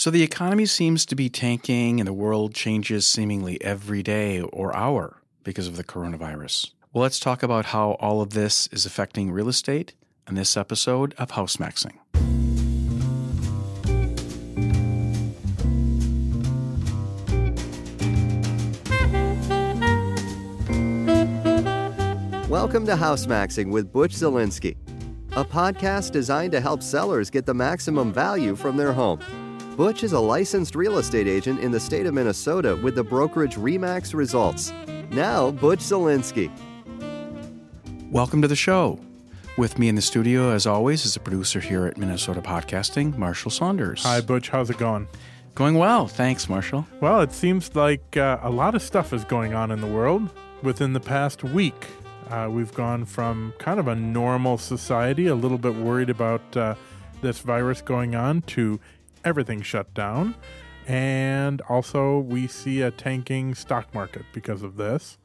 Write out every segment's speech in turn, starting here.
So the economy seems to be tanking and the world changes seemingly every day or hour because of the coronavirus. Well, let's talk about how all of this is affecting real estate in this episode of House Maxing. Welcome to House Maxing with Butch Zelinsky, a podcast designed to help sellers get the maximum value from their home. Butch is a licensed real estate agent in the state of Minnesota with the brokerage Remax Results. Now, Butch Zelinsky. Welcome to the show. With me in the studio, as always, is the producer here at Minnesota Podcasting, Marshall Saunders. Hi, Butch. How's it going? Going well. Thanks, Marshall. Well, it seems like uh, a lot of stuff is going on in the world within the past week. Uh, we've gone from kind of a normal society, a little bit worried about uh, this virus going on, to everything shut down. And also, we see a tanking stock market because of this,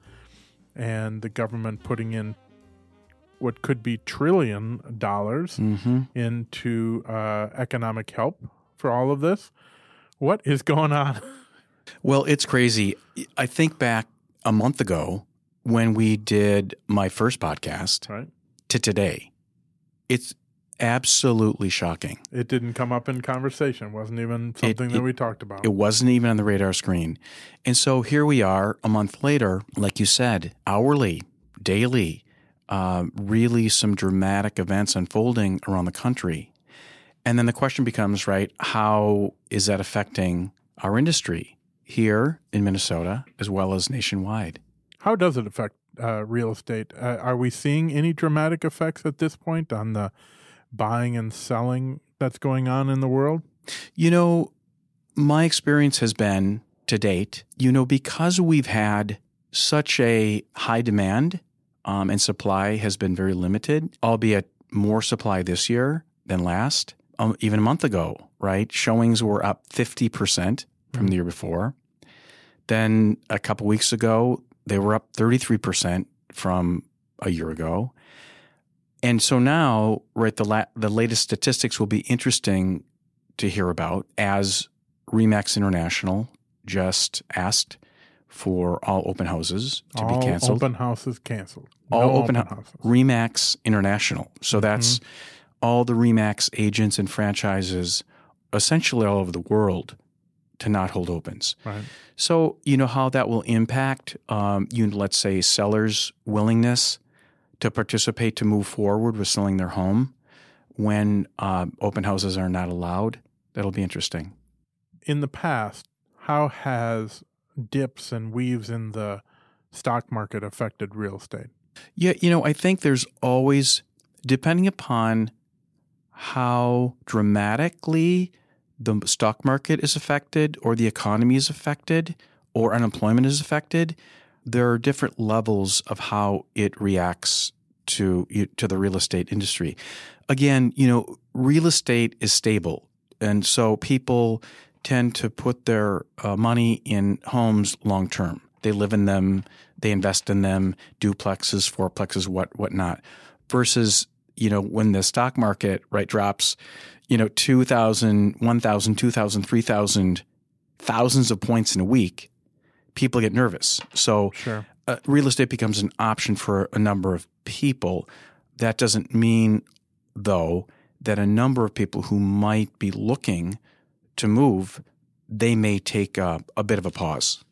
and the government putting in what could be trillion dollars Mm-hmm. into uh, economic help for all of this. What is going on? Well, it's crazy. I think back a month ago when we did my first podcast right? to today. It's absolutely shocking. It didn't come up in conversation. wasn't even something that it- we talked about. It wasn't even on the radar screen. And so here we are a month later, like you said, hourly, daily, uh, really some dramatic events unfolding around the country. And then the question becomes, right, how is that affecting our industry here in Minnesota as well as nationwide? How does it affect uh, real estate? Uh, are we seeing any dramatic effects at this point on the buying and selling that's going on in the world? You know, my experience has been to date, you know, because we've had such a high demand um, and supply has been very limited, albeit more supply this year than last, um, even a month ago, right? Showings were up 50% from the year before. Then a couple weeks ago, they were up 33% from a year ago. And so now, right, the la- the latest statistics will be interesting to hear about as Remax International just asked for all open houses to all be canceled. open houses canceled. all No open, hou- houses. Remax International. So that's all the Remax agents and franchises essentially all over the world to not hold opens. Right. So you know how that will impact, um, you let's say sellers' willingness to participate to move forward with selling their home when uh, open houses are not allowed. That'll be interesting. In the past, how has dips and weaves in the stock market affected real estate? Yeah, you know, I think there's always, depending upon how dramatically the stock market is affected or the economy is affected or unemployment is affected, there are different levels of how it reacts to to the real estate industry. Again, you know, real estate is stable, and so people tend to put their uh, money in homes long term. They live in them, they invest in them, duplexes, fourplexes, what whatnot. Versus, you know, when the stock market right drops, you know, 2,000, 1,000, 2,000, 3,000, thousands of points in a week, people get nervous. So Sure. uh, real estate becomes an option for a number of people. That doesn't mean, though, that a number of people who might be looking to move, they may take a, a bit of a pause.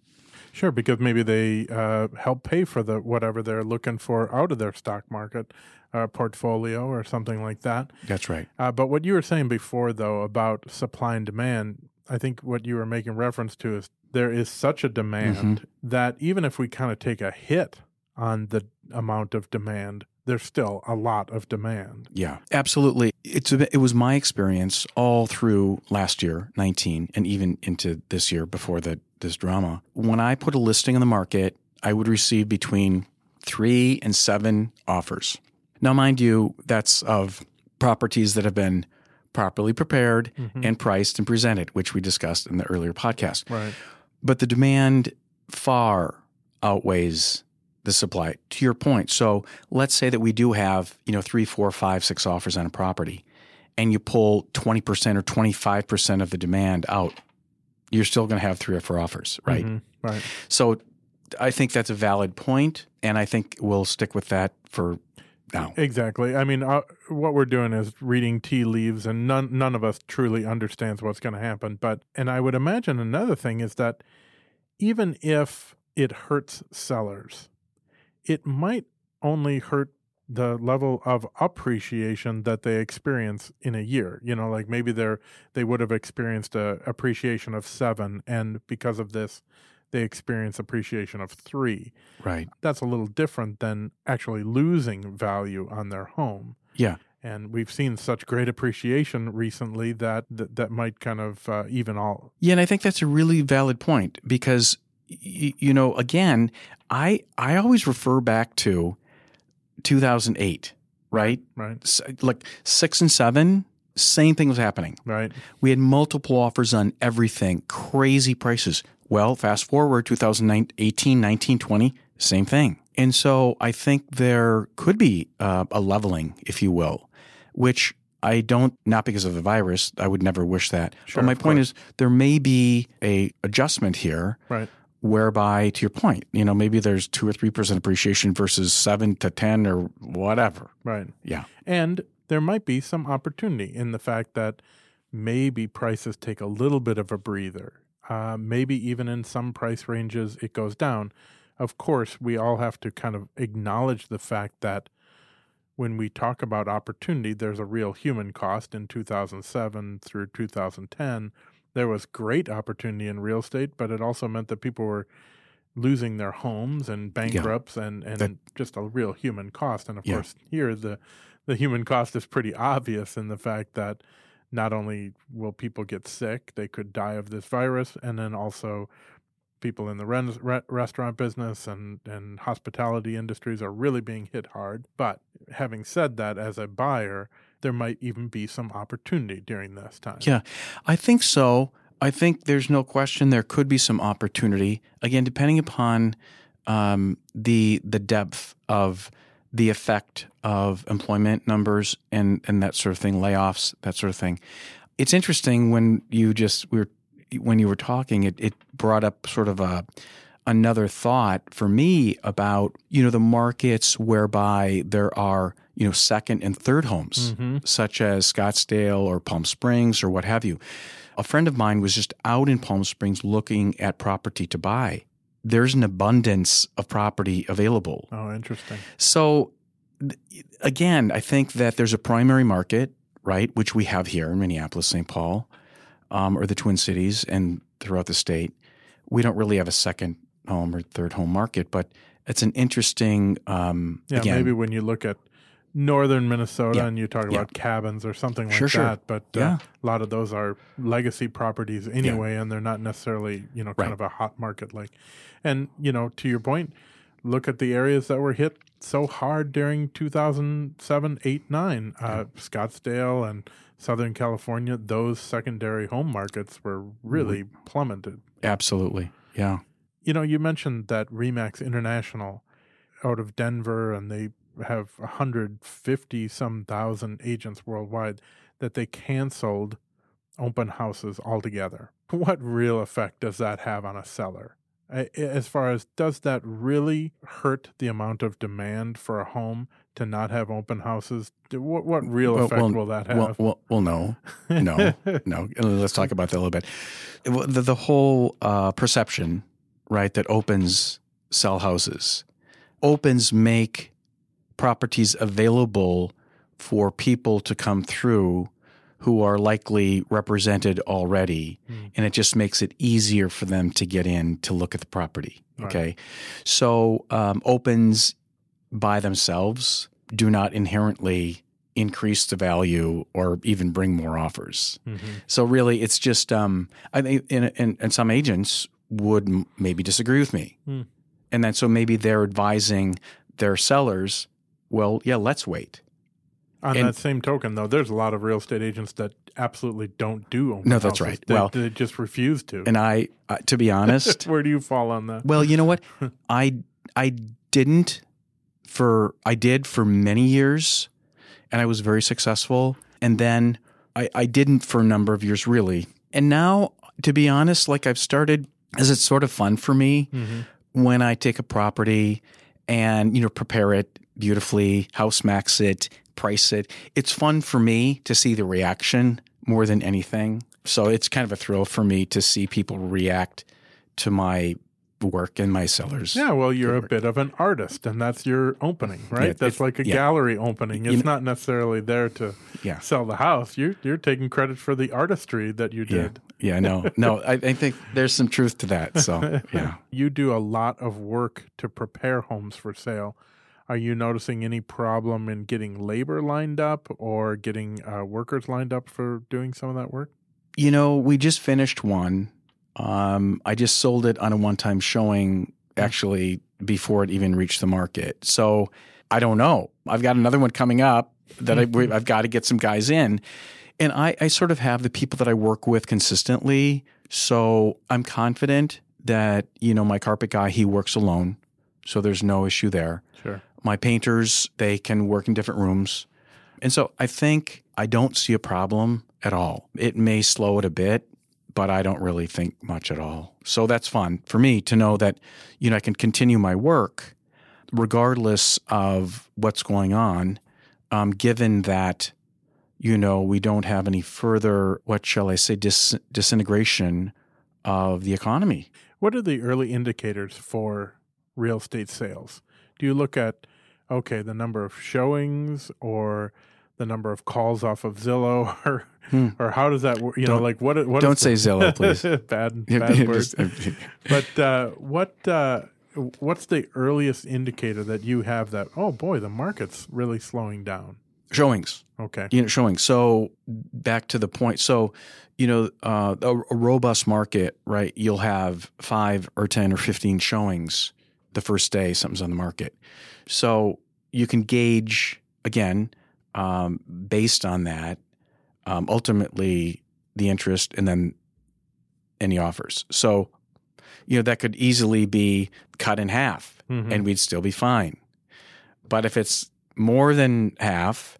Sure, because maybe they uh, help pay for the whatever they're looking for out of their stock market uh, portfolio or something like that. That's right. Uh, but what you were saying before, though, about supply and demand, I think what you were making reference to is there is such a demand mm-hmm. that even if we kind of take a hit on the amount of demand, there's still a lot of demand. Yeah, absolutely. It's a, it was my experience all through last year, 19, and even into this year before the, this drama. When I put a listing on the market, I would receive between three and seven offers. Now, mind you, that's of properties that have been properly prepared mm-hmm. and priced and presented, which we discussed in the earlier podcast. Right. But the demand far outweighs the supply. To your point, so let's say that we do have you know three, four, five, six offers on a property, and you pull 20% or 25% of the demand out, you're still going to have three or four offers, right? Mhm, right. So I think that's a valid point, and I think we'll stick with that for now. Exactly. I mean, uh, what we're doing is reading tea leaves, and none none of us truly understands what's going to happen. But and I would imagine another thing is that even if it hurts sellers, it might only hurt the level of appreciation that they experience in a year. You know, like maybe they're they would have experienced a appreciation of seven, and because of this, they experience appreciation of three Right. that's a little different than actually losing value on their home. Yeah. And we've seen such great appreciation recently that that, that might kind of uh, even all. Yeah, and I think that's a really valid point because y- you know, again, I I always refer back to 2008, right? Right, S- Like 6 and 7, same thing was happening. right, We had multiple offers on everything, crazy prices. Well, fast forward 2018, 19, 20, same thing. And so I think there could be uh, a leveling, if you will, which I don't, not because of the virus, I would never wish that. Sure, but my point course. is there may be a adjustment here right. whereby, to your point, you know, maybe there's two or 3% appreciation versus seven to 10 or whatever. Right. Yeah. And there might be some opportunity in the fact that maybe prices take a little bit of a breather. Uh, maybe even in some price ranges it goes down. Of course, we all have to kind of acknowledge the fact that when we talk about opportunity, there's a real human cost. In 2007 through 2010, there was great opportunity in real estate, but it also meant that people were losing their homes and bankrupts and, and That- just a real human cost. And of Yeah. course, here the the human cost is pretty obvious in the fact that not only will people get sick, they could die of this virus, and then also people in the re- restaurant business and, and hospitality industries are really being hit hard. But having said that, as a buyer, there might even be some opportunity during this time. Yeah, I think so. I think there's no question there could be some opportunity. Again, depending upon um, the the depth of the effect of employment numbers and and that sort of thing, layoffs, that sort of thing. It's interesting when you just we were when you were talking, it, it brought up sort of a another thought for me about you know the markets whereby there are you know second and third homes mm-hmm. such as Scottsdale or Palm Springs or what have you. A friend of mine was just out in Palm Springs looking at property to buy. There's an abundance of property available. Oh, interesting. So, again, I think that there's a primary market, right, which we have here in Minneapolis, St. Paul, um, or the Twin Cities, and throughout the state. We don't really have a second home or third home market, but it's an interesting. Um, Yeah, again, maybe when you look at northern Minnesota Yeah. and you talk Yeah. about cabins or something like Sure, sure. that, but uh, a lot of those are legacy properties anyway, and they're not necessarily you know kind Right. of a hot market like. And you know, to your point, look at the areas that were hit so hard during 2007, 8, 9. Uh, Scottsdale and Southern California, those secondary home markets were really plummeted. absolutely, yeah, You know, you mentioned that Remax International out of Denver and they have 150 some thousand agents worldwide that they canceled open houses altogether. What real effect does that have on a seller? As far as does that really hurt the amount of demand for a home to not have open houses? What what real Well, effect well, will that have? well, well, no, no, no. And Let's talk about that a little bit. The, the whole uh, perception, right, that opens sell houses, opens make properties available for people to come through who are likely represented already, Mm. and it just makes it easier for them to get in to look at the property. Right. Okay, so um, opens by themselves do not inherently increase the value or even bring more offers. Mhm. So really, it's just um, I think, and, and, and some agents would m- maybe disagree with me, Hmm. and then so maybe they're advising their sellers, well, yeah, let's wait. On And- that same token, though, there's a lot of real estate agents that absolutely don't do open No, that's houses. right. They, Well- they just refuse to. And I, uh, to be honest, Where do you fall on that? well, you know what, I I didn't for I did for many years, and I was very successful. And then I, I didn't for a number of years, really. And now, to be honest, like I've started, as it's sort of fun for me when I take a property and, you know, prepare it beautifully, house max it, price it. It's fun for me to see the reaction more than anything. So it's kind of a thrill for me to see people react to my work and my sellers. Yeah, well, you're a bit of an artist, and that's your opening, right? Yeah, that's like a yeah. gallery opening. It's not necessarily there to Yeah. sell the house. You're you're taking credit for the artistry that you Yeah. did. Yeah, no, no, I, I think there's some truth to that. So, yeah. You do a lot of work to prepare homes for sale. Are you noticing any problem in getting labor lined up or getting uh, workers lined up for doing some of that work? You know, we just finished one. Um, I just sold it on a one time showing actually before it even reached the market. So I don't know. I've got another one coming up that I, I've got to get some guys in. And I, I sort of have the people that I work with consistently. So I'm confident that, you know, my carpet guy, he works alone. So there's no issue there. Sure. My painters, they can work in different rooms. And so I think I don't see a problem at all. It may slow it a bit, but I don't really think much at all. So that's fun for me to know that, you know, I can continue my work regardless of what's going on, um, given that, you know, we don't have any further, what shall I say, dis- disintegration of the economy. What are the early indicators for real estate sales? Do you look at, okay, the number of showings or the number of calls off of Zillow or, or how does that work? You know, Hmm. Don't- like what? what don't say the- Zillow, please. bad, bad word. But uh, what uh, what's the earliest indicator that you have that? Oh boy, the market's really slowing down. showings. Okay. unit showing. So back to the point. So you know, uh, a, a robust market, right? You'll have five or ten or fifteen showings the first day something's on the market. So you can gauge again um, based on that. Um, ultimately, the interest and then any offers. So you know that could easily be cut in half, Mhm. and we'd still be fine. But if it's more than half,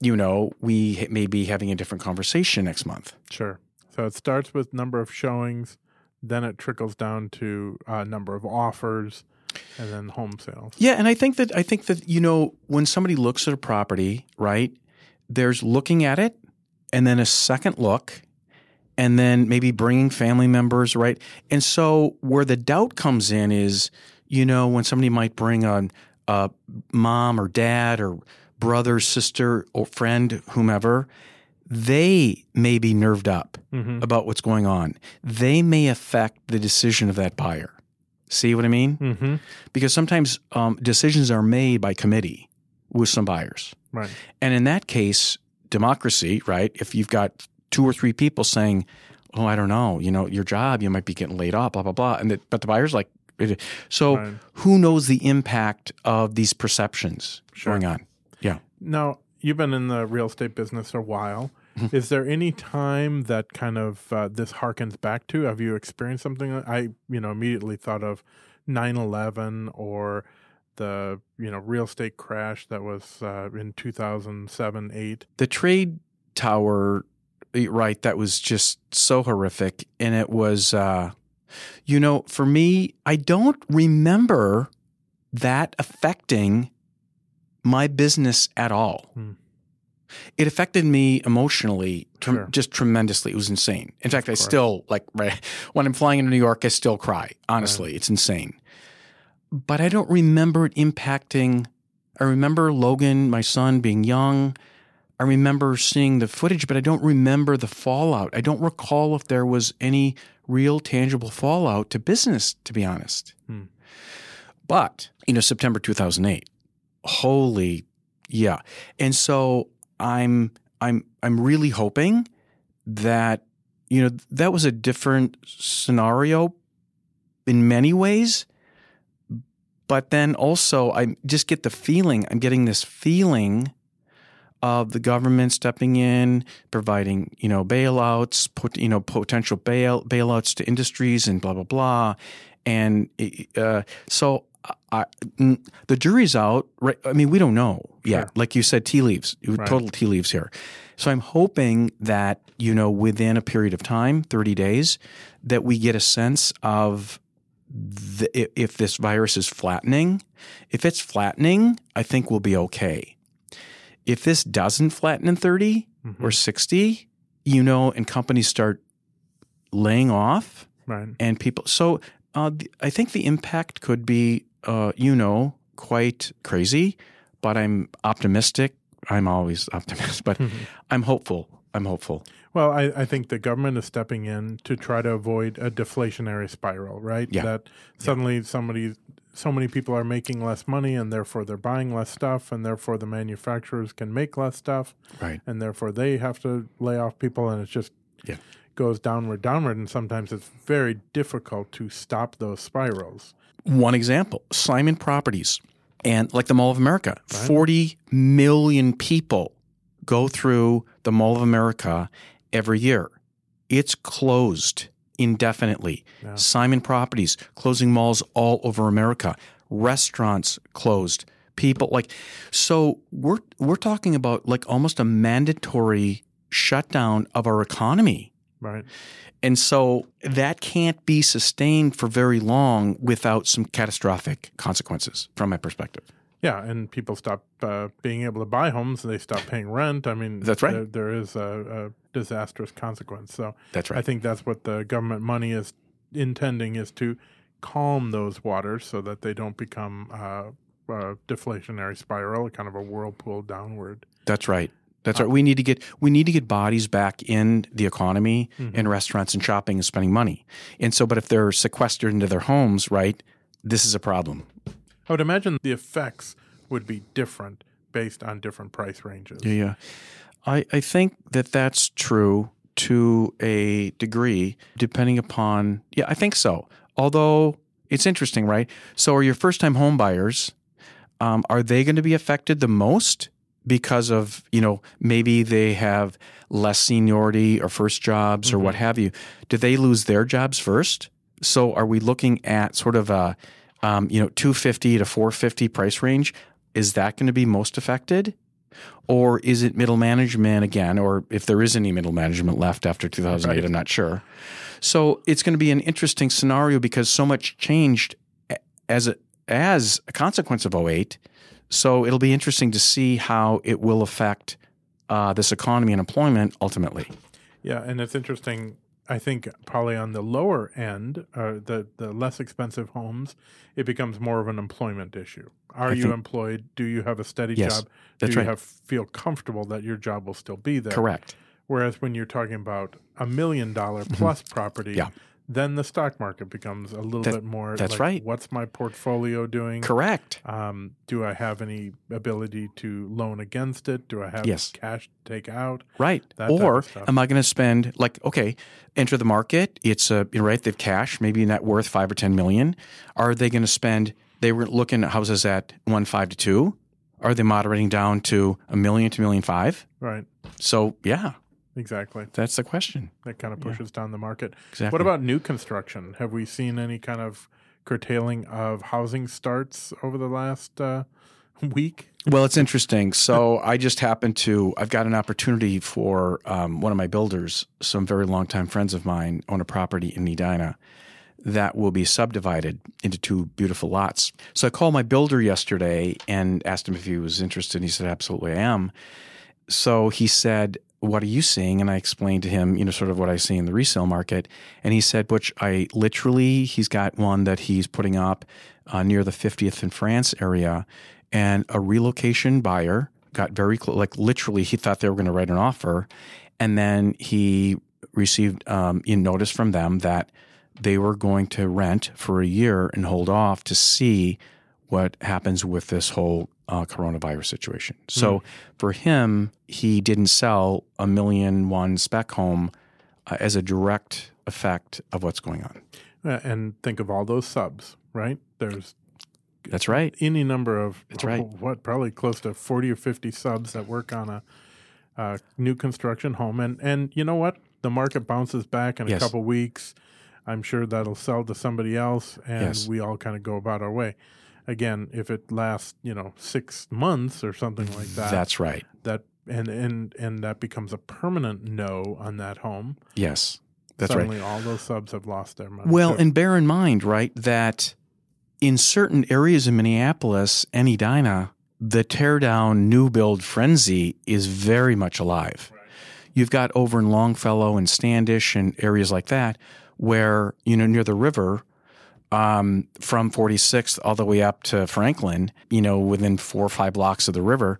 you know, we may be having a different conversation next month. Sure. So it starts with number of showings, then it trickles down to uh, number of offers, and then home sales. Yeah, and I think that I think that you know when somebody looks at a property, right? There's looking at it, and then a second look, and then maybe bringing family members, right? And so where the doubt comes in is, you know, when somebody might bring a, a mom or dad or brother, sister, or friend, whomever, they may be nerved up Mm-hmm. about what's going on. They may affect the decision of that buyer. See what I mean? Mm-hmm. because sometimes um, decisions are made by committee with some buyers. Right. And in that case, democracy, right? If you've got two or three people saying, "Oh, I don't know, you know, your job, you might be getting laid off, blah blah blah," and the, but the buyer's like, so Right. who knows the impact of these perceptions Sure. going on? Yeah. Now, you've been in the real estate business a while. Is there any time that kind of uh, this harkens back to? Have you experienced something? I, you know, immediately thought of 9/11 or the, you know, real estate crash that was uh, in 2007, 8. The trade tower, right? That was just so horrific, and it was, uh, you know, for me, I don't remember that affecting my business at all. Hmm. It affected me emotionally, trem- Sure. just tremendously. It was insane. In fact, I still like right, when I'm flying into New York, I still cry. Honestly, it's insane. But I don't remember it impacting. I remember Logan, my son, being young. I remember seeing the footage, but I don't remember the fallout. I don't recall if there was any real tangible fallout to business, to be honest. Hmm. But, you know, September 2008, holy, yeah. And so I'm, I'm, I'm really hoping that, you know, that was a different scenario in many ways. But then also, I just get the feeling, I'm getting this feeling of the government stepping in, providing you know bailouts, put you know potential bail bailouts to industries and blah blah blah, and uh, so I, the jury's out. Right? I mean, we don't know yet. Sure. Like you said, tea leaves, total tea leaves here. So I'm hoping that you know within a period of time, 30 days, that we get a sense of the, if this virus is flattening. If it's flattening, I think we'll be okay. If this doesn't flatten in 30 Mm-hmm. or 60, you know, and companies start laying off Right. and people. So uh, I think the impact could be, uh, you know, quite crazy, but I'm optimistic. I'm always optimistic, but I'm hopeful. I'm hopeful. Well, I, I think the government is stepping in to try to avoid a deflationary spiral, right? Yeah. That suddenly somebody, so many people are making less money, and therefore they're buying less stuff, and therefore the manufacturers can make less stuff, Right. and therefore they have to lay off people, and it just Yeah. goes downward, downward, and sometimes it's very difficult to stop those spirals. One example Simon Properties and like the Mall of America, 40 million people go through the Mall of America every year. It's closed indefinitely. Yeah. Simon Properties closing malls all over America, restaurants closed. People like so we're we're talking about like almost a mandatory shutdown of our economy. Right. And so that can't be sustained for very long without some catastrophic consequences from my perspective. Yeah, and people stop uh, being able to buy homes, and they stop paying rent. I mean, That's right. There, there is a, a disastrous consequence. So That's right. I think that's what the government money is intending is to calm those waters so that they don't become uh, a deflationary spiral, a kind of a whirlpool downward. That's right. That's right. We need to get we need to get bodies back in the economy Mm-hmm. and restaurants and shopping and spending money. And so but if they're sequestered into their homes, right, this is a problem. I would imagine the effects would be different based on different price ranges. Yeah, yeah. I, I think that that's true to a degree, depending upon. Yeah, I think so. Although it's interesting, right? So, are your first time home buyers? Um, are they going to be affected the most because of you know maybe they have less seniority or first jobs or what have you? Do they lose their jobs first? So, are we looking at sort of a um, you know two fifty to four fifty price range? Is that going to be most affected? Or is it middle management again? Or if there is any middle management left after 2008, I'm not sure. So it's going to be an interesting scenario because so much changed as a, as a consequence of 08. So it'll be interesting to see how it will affect uh, this economy and employment ultimately. Yeah, and it's interesting. I think probably on the lower end, uh, the the less expensive homes, it becomes more of an employment issue. Are you think- employed? Do you have a steady Yes, job? that's Do you right. have feel comfortable that your job will still be there? Correct. Whereas when you're talking about a million dollar plus property, Mm-hmm. Yeah. Then the stock market becomes a little That- bit more. that's like, right. What's my portfolio doing? Correct. Um, do I have any ability to loan against it? Do I have Yes. cash to take out? Right. That or am I going to spend like okay, enter the market? It's a right. They've cash, maybe net worth five or ten million. Are they going to spend? They were looking at houses at one five to two. Are they moderating down to a million to million five? Right. So yeah, Exactly. that's the question. That kind of pushes down the market. Exactly. What about new construction? Have we seen any kind of curtailing of housing starts over the last uh, week? Well, it's interesting. So I just happened to, I've got an opportunity for um, one of my builders, some very longtime friends of mine own a property in Edina that will be subdivided into two beautiful lots. So I called my builder yesterday and asked him if he was interested. And he said, absolutely, I am. So he said, what are you seeing? And I explained to him, you know, sort of what I see in the resale market. And he said, Butch, I literally, he's got one that he's putting up uh, near the 50th in France area. And a relocation buyer got very close, like literally, he thought they were going to write an offer. And then he received um, notice from them that they were going to rent for a year and hold off to see what happens with this whole uh, coronavirus situation. So for him, he didn't sell a million one spec home uh, as a direct effect of what's going on. Uh, and think of all those subs, right? There's That's right. any number of That's right. what probably close to 40 or 50 subs that work on a, uh new construction home and and you know what the market bounces back in a Yes. couple weeks i'm sure that'll sell to somebody else and Yes. we all kind of go about our way again, if it lasts, you know, six months or something like that, That's right. that and and and that becomes a permanent no on that home. Yes. That's right. suddenly all those subs have lost their money. Well, So- and bear in mind, right, that in certain areas in Minneapolis and Edina, the tear down new build frenzy is very much alive. You've got over in Longfellow and Standish and areas like that where, you know, near the river, um, from 46th all the way up to Franklin, you know, within four or five blocks of the river,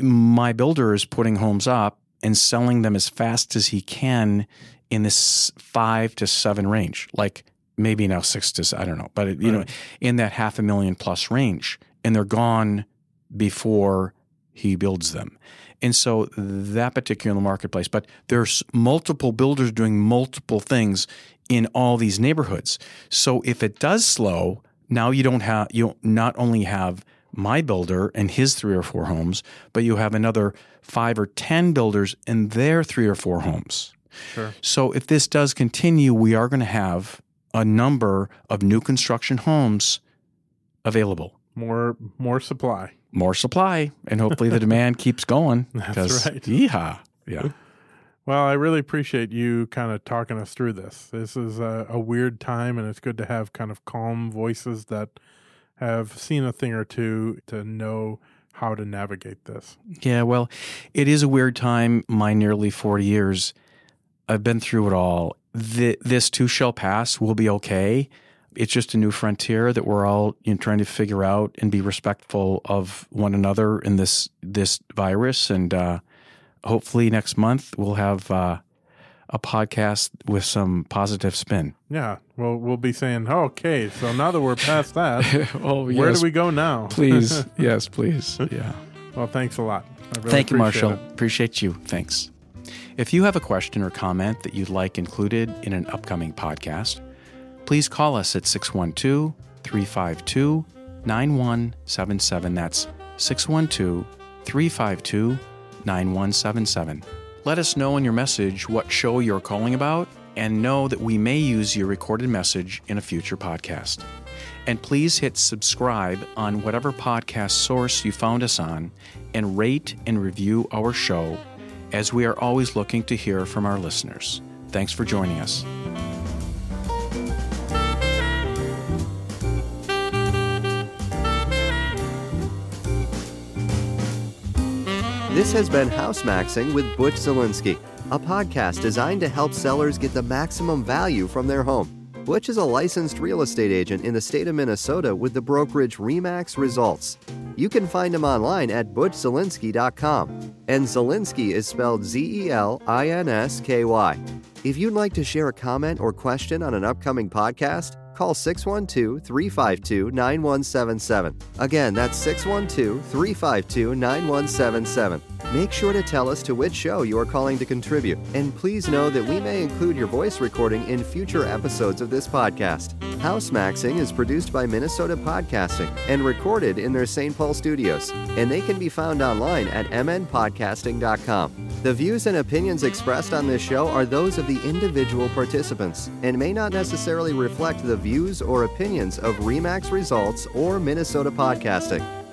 my builder is putting homes up and selling them as fast as he can in this five to seven range, like maybe now six to I don't know, but it, you know, in that half a million plus range, and they're gone before he builds them. And so that particular marketplace, but there's multiple builders doing multiple things in all these neighborhoods. So if it does slow, now you don't have you not only have my builder and his three or four homes, but you have another five or ten builders and their three or four homes. Sure. So if this does continue, we are going to have a number of new construction homes available. more more supply. More supply, and hopefully the demand keeps going. That's right. Yeehaw. Yeah. Well, I really appreciate you kind of talking us through this. This is a, a weird time, and it's good to have kind of calm voices that have seen a thing or two to know how to navigate this. Yeah, well, it is a weird time. My nearly 40 years, I've been through it all. Th this too shall pass. We'll be okay. It's just a new frontier that we're all you know, trying to figure out and be respectful of one another in this this virus. And uh, hopefully next month we'll have uh, a podcast with some positive spin. Yeah, well, we'll be saying, okay, so now that we're past that, oh, where do we go now? please, yes, please, yeah. well, thanks a lot. Really Thank you, Marshall. it. Appreciate you. Thanks. If you have a question or comment that you'd like included in an upcoming podcast, please call us at 612 352 9177. That's 612 352 9177. Let us know in your message what show you're calling about and know that we may use your recorded message in a future podcast. And please hit subscribe on whatever podcast source you found us on and rate and review our show as we are always looking to hear from our listeners. Thanks for joining us. This has been House Maxing with Butch Zelinsky, a podcast designed to help sellers get the maximum value from their home. Butch is a licensed real estate agent in the state of Minnesota with the brokerage Remax Results. You can find him online at butchzelinsky.com. And Zelinsky is spelled Z E L I N S K Y. If you'd like to share a comment or question on an upcoming podcast, call 612 352 9177. Again, that's 612 352 9177. Make sure to tell us to which show you are calling to contribute, and please know that we may include your voice recording in future episodes of this podcast. House Maxing is produced by Minnesota Podcasting and recorded in their St. Paul studios, and they can be found online at mnpodcasting.com. The views and opinions expressed on this show are those of the individual participants and may not necessarily reflect the views or opinions of REMAX Results or Minnesota Podcasting.